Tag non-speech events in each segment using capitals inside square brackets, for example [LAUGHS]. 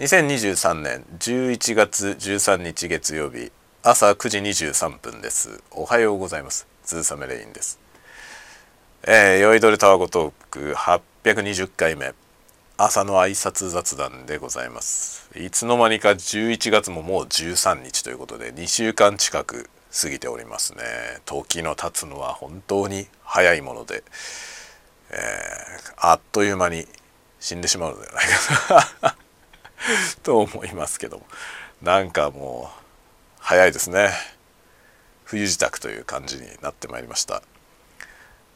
2023年11月13日月曜日朝9時23分です。おはようございます。ズーサメレインです。えー、酔いどれタワゴトーク820回目。朝の挨拶雑談でございます。いつの間にか11月ももう13日ということで2週間近く過ぎておりますね。時の経つのは本当に早いもので、えー、あっという間に死んでしまうのではないかな。[LAUGHS] と思いますけども。なんかもう早いですね。冬支度という感じになってまいりました。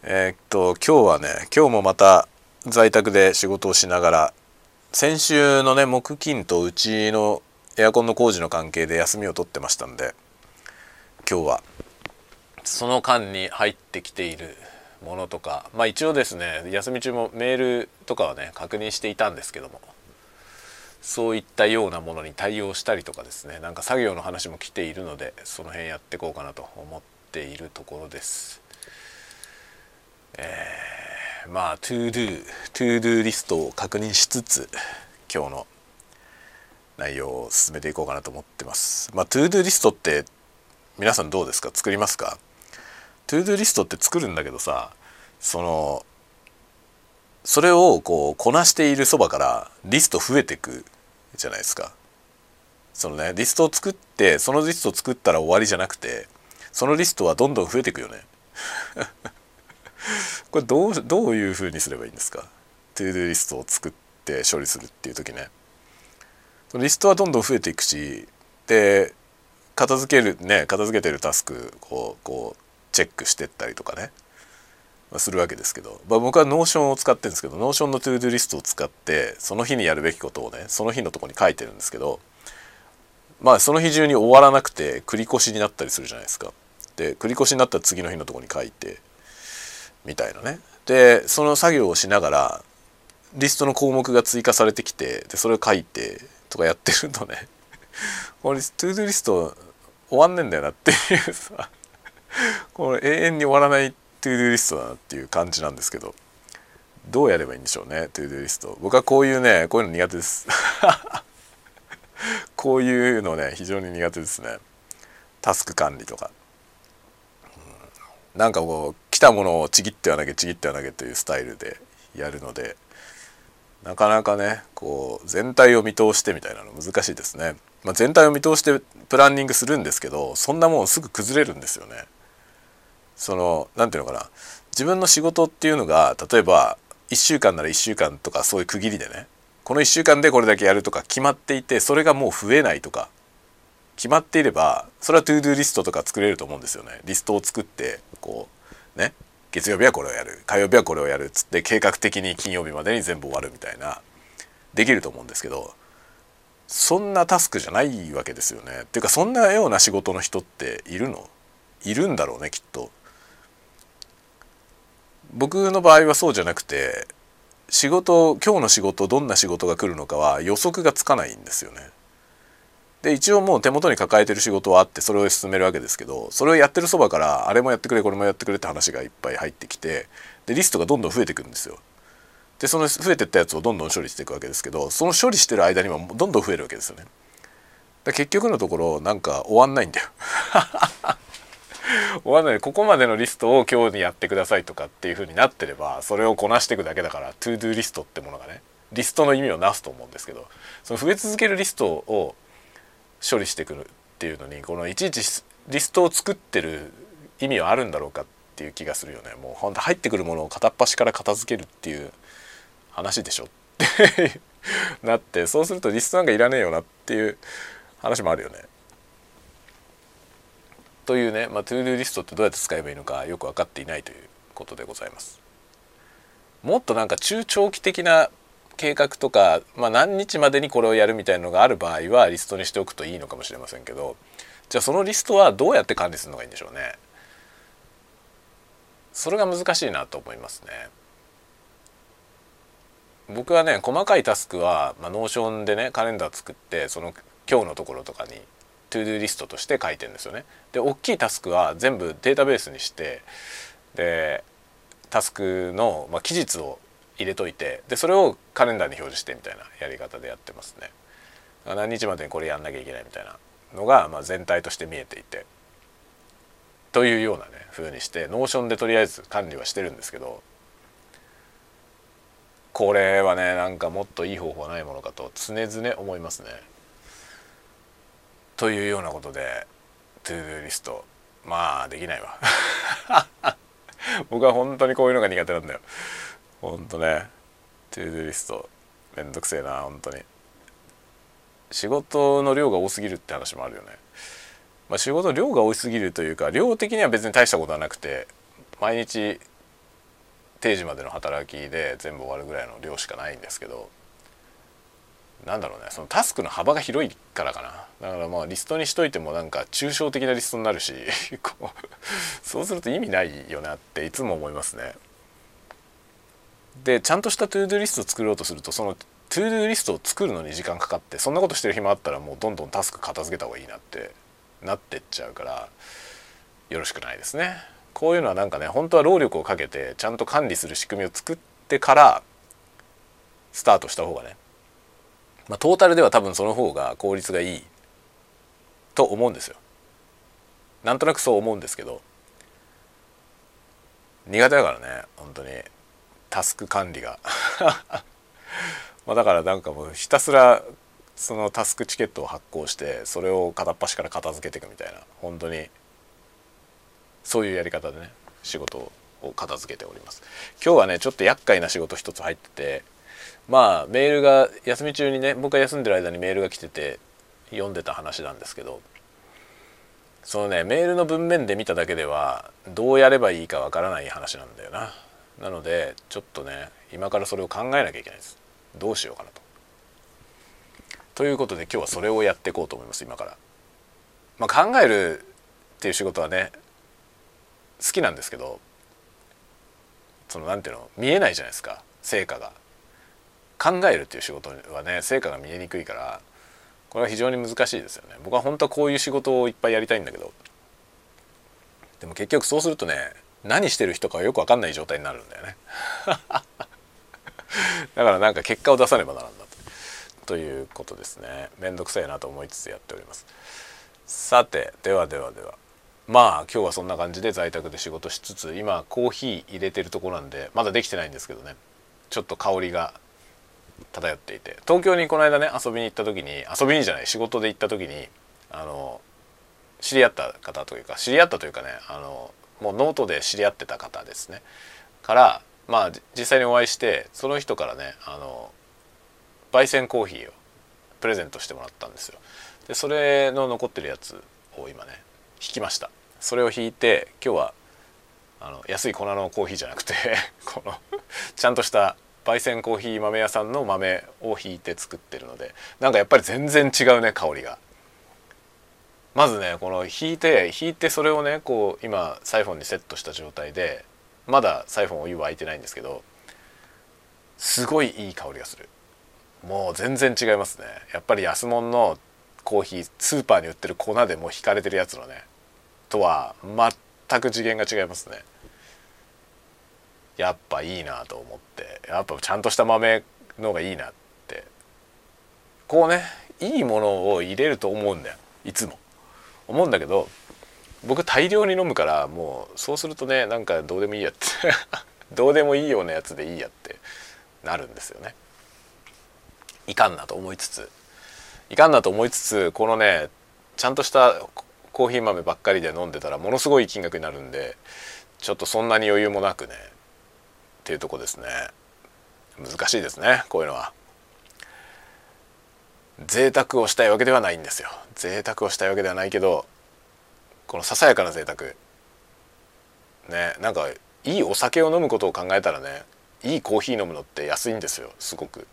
えー、っと今日はね今日もまた在宅で仕事をしながら先週のね木金とうちのエアコンの工事の関係で休みを取ってましたんで今日はその間に入ってきているものとかまあ一応ですね休み中もメールとかはね確認していたんですけどもそういったようなものに対応したりとかですねなんか作業の話も来ているのでその辺やっていこうかなと思っているところです。えー、まあ ToDo ToDo リストを確認しつつ今日の内容を進めていこうかなと思ってます。まあ ToDo リストって皆さんどうですか？作りますか ?ToDo リストって作るんだけどさそのそれをこうこなしているそばからリスト増えてくじゃないですか。そのねリストを作ってそのリストを作ったら終わりじゃなくてそのリストはどんどん増えていくよね。[LAUGHS] これどうどういうふうにすればいいんですか？ ToDo リストを作って処理するっていう時ね。リストはどんどん増えていくしで片付けるね片付けてるタスクをこうチェックしてったりとかねするわけですけど、まあ、僕はノーションを使ってるんですけどノーションの ToDo リストを使ってその日にやるべきことをねその日のとこに書いてるんですけどまあその日中に終わらなくて繰り越しになったりするじゃないですか。で繰り越しになったら次の日のとこに書いてみたいなね。でその作業をしながらリストの項目が追加されてきてでそれを書いてとかやってるとねこれ ToDo リスト終わんねえんだよなっていうさこれ永遠に終わらない ToDo リストだなっていう感じなんですけどどうやればいいんでしょうね ToDo リスト。僕はこういうねこういうの苦手です。[LAUGHS] こういうのね非常に苦手ですね。タスク管理とか、うん、なんかこう来たものをちぎっては投げちぎっては投げというスタイルでやるのでなかなかねこう全体を見通してみたいなの難しいですね、まあ、全体を見通してプランニングするんですけどそんなもんすぐ崩れるんですよね。その何ていうのかな自分の仕事っていうのが例えば1週間なら1週間とかそういう区切りでねこの1週間でこれだけやるとか決まっていてそれがもう増えないとか決まっていればそれは ToDo リストとか作れると思うんですよね。リストを作ってこうね月曜日はこれをやる火曜日はこれをやるっつって計画的に金曜日までに全部終わるみたいなできると思うんですけどそんなタスクじゃないわけですよね。っていうかそんなような仕事の人っているの？いるんだろうねきっと。僕の場合はそうじゃなくて仕事今日の仕事どんな仕事が来るのかは予測がつかないんですよね。で一応もう手元に抱えてる仕事はあってそれを進めるわけですけどそれをやってるそばからあれもやってくれこれもやってくれって話がいっぱい入ってきてでリストがどんどん増えてくるんですよ。でその増えてったやつをどんどん処理していくわけですけどその処理してる間にもどんどん増えるわけですよね。結局のところなんか終わんないんだよ。[LAUGHS] [LAUGHS] 終わらないここまでのリストを今日にやってくださいとかっていう風になってればそれをこなしていくだけだから ToDo リストってものがねリストの意味をなすと思うんですけどその増え続けるリストを処理してくるっていうのにこのいちいちリストを作ってる意味はあるんだろうかっていう気がするよねもうほんと入ってくるものを片っ端から片付けるっていう話でしょって [LAUGHS] なってそうするとリストなんかいらねえよなっていう話もあるよね。というね、まあ、 ToDo リストってどうやって使えばいいのかよく分かっていないということでございます。もっとなんか中長期的な計画とか、まあ、何日までにこれをやるみたいなのがある場合はリストにしておくといいのかもしれませんけどじゃあそのリストはどうやって管理するのがいいんでしょうね。それが難しいなと思いますね。僕はね細かいタスクは、まあ、 Notion でねカレンダー作ってその今日のところとかに ToDo リストとして書いてるんですよね。で大きいタスクは全部データベースにしてでタスクの、まあ、期日を入れといてでそれをカレンダーに表示してみたいなやり方でやってますね。何日までにこれやんなきゃいけないみたいなのが、まあ、全体として見えていてというようなね風にして Notion でとりあえず管理はしてるんですけどこれはねなんかもっといい方法はないものかと常々思いますね。というようなことで ToDo リスト。まあできないわ。[LAUGHS] 僕は本当にこういうのが苦手なんだよ。本当ね。 ToDo リスト。めんどくせえな本当に。仕事の量が多すぎるって話もあるよね。まあ、仕事量が多すぎるというか量的には別に大したことはなくて毎日定時までの働きで全部終わるぐらいの量しかないんですけどなんだろうねそのタスクの幅が広いからかなだからまあリストにしといてもなんか抽象的なリストになるし [LAUGHS] そうすると意味ないよなっていつも思いますね。でちゃんとした ToDo リストを作ろうとするとその ToDo リストを作るのに時間かかってそんなことしてる暇あったらもうどんどんタスク片付けた方がいいなってなってっちゃうからよろしくないですね。こういうのはなんかね本当は労力をかけてちゃんと管理する仕組みを作ってからスタートした方がねまあ、トータルでは多分その方が効率がいいと思うんですよ。なんとなくそう思うんですけど苦手だからね本当に。タスク管理が。[LAUGHS] まあだからなんかもうひたすらそのタスクチケットを発行してそれを片っ端から片付けていくみたいな。本当に。そういうやり方でね仕事を片付けております。今日はねちょっと厄介な仕事一つ入っててまあメールが休み中にね僕が休んでる間にメールが来てて読んでた話なんですけどそのねメールの文面で見ただけではどうやればいいかわからない話なんだよな。なのでちょっとね今からそれを考えなきゃいけないです。どうしようかなと。ということで今日はそれをやっていこうと思います今から。まあ考えるっていう仕事はね好きなんですけどそのなんていうの見えないじゃないですか。成果が。考えるっていう仕事はね成果が見えにくいからこれは非常に難しいですよね。僕は本当はこういう仕事をいっぱいやりたいんだけど。でも結局そうするとね何してる人かはよく分かんない状態になるんだよね。[LAUGHS] だからなんか結果を出さねばならんだとということですね。めんどくさいなと思いつつやっております。さてではではでは。まあ今日はそんな感じで在宅で仕事しつつ今コーヒー入れてるところなんでまだできてないんですけどね。ちょっと香りが漂っていて東京にこの間ね遊びに行った時に遊びにじゃない仕事で行った時にあの知り合った方というか知り合ったというかねあのもうノートで知り合ってた方ですね。からまあ実際にお会いしてその人からねあの焙煎コーヒーをプレゼントしてもらったんですよ。でそれの残ってるやつを今ね引きました。それを引いて今日はあの安い粉のコーヒーじゃなくて [LAUGHS] このちゃんとした焙煎コーヒー豆屋さんの豆をひいて作ってるのでなんかやっぱり全然違うね香りが。まずねこの引いて引いてそれをねこう今サイフォンにセットした状態でまだサイフォンお湯は沸いてないんですけどすごいいい香りがする。もう全然違いますね。やっぱり安物のコーヒースーパーに売ってる粉でもう引かれてるやつのねとは全く次元が違いますね。やっぱいいなと思ってやっぱちゃんとした豆の方がいいなって。こうねいいものを入れると思うんだよいつも。思うんだけど僕大量に飲むからもうそうするとねなんかどうでもいいやって。[LAUGHS] どうでもいいようなやつでいいやってなるんですよね。いかんなと思いつつ。いかんなと思いつつこのねちゃんとしたコーヒー豆ばっかりで飲んでたらものすごい金額になるんでちょっとそんなに余裕もなくねっていうとこですね。難しいですねこういうのは。贅沢をしたいわけではないんですよ。贅沢をしたいわけではないけどこのささやかな贅沢。ねなんかいいお酒を飲むことを考えたらねいいコーヒー飲むのって安いんですよすごく。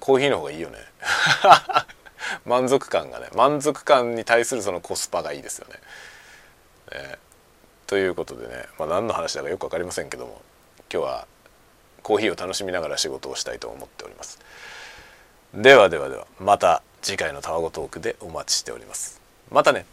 コーヒーの方がいいよね。[LAUGHS] 満足感がね満足感に対するそのコスパがいいですよね。ね。ということでね、まあ、何の話だかよく分かりませんけども今日はコーヒーを楽しみながら仕事をしたいと思っております。ではではではまた次回のタワゴトークでお待ちしております。またね。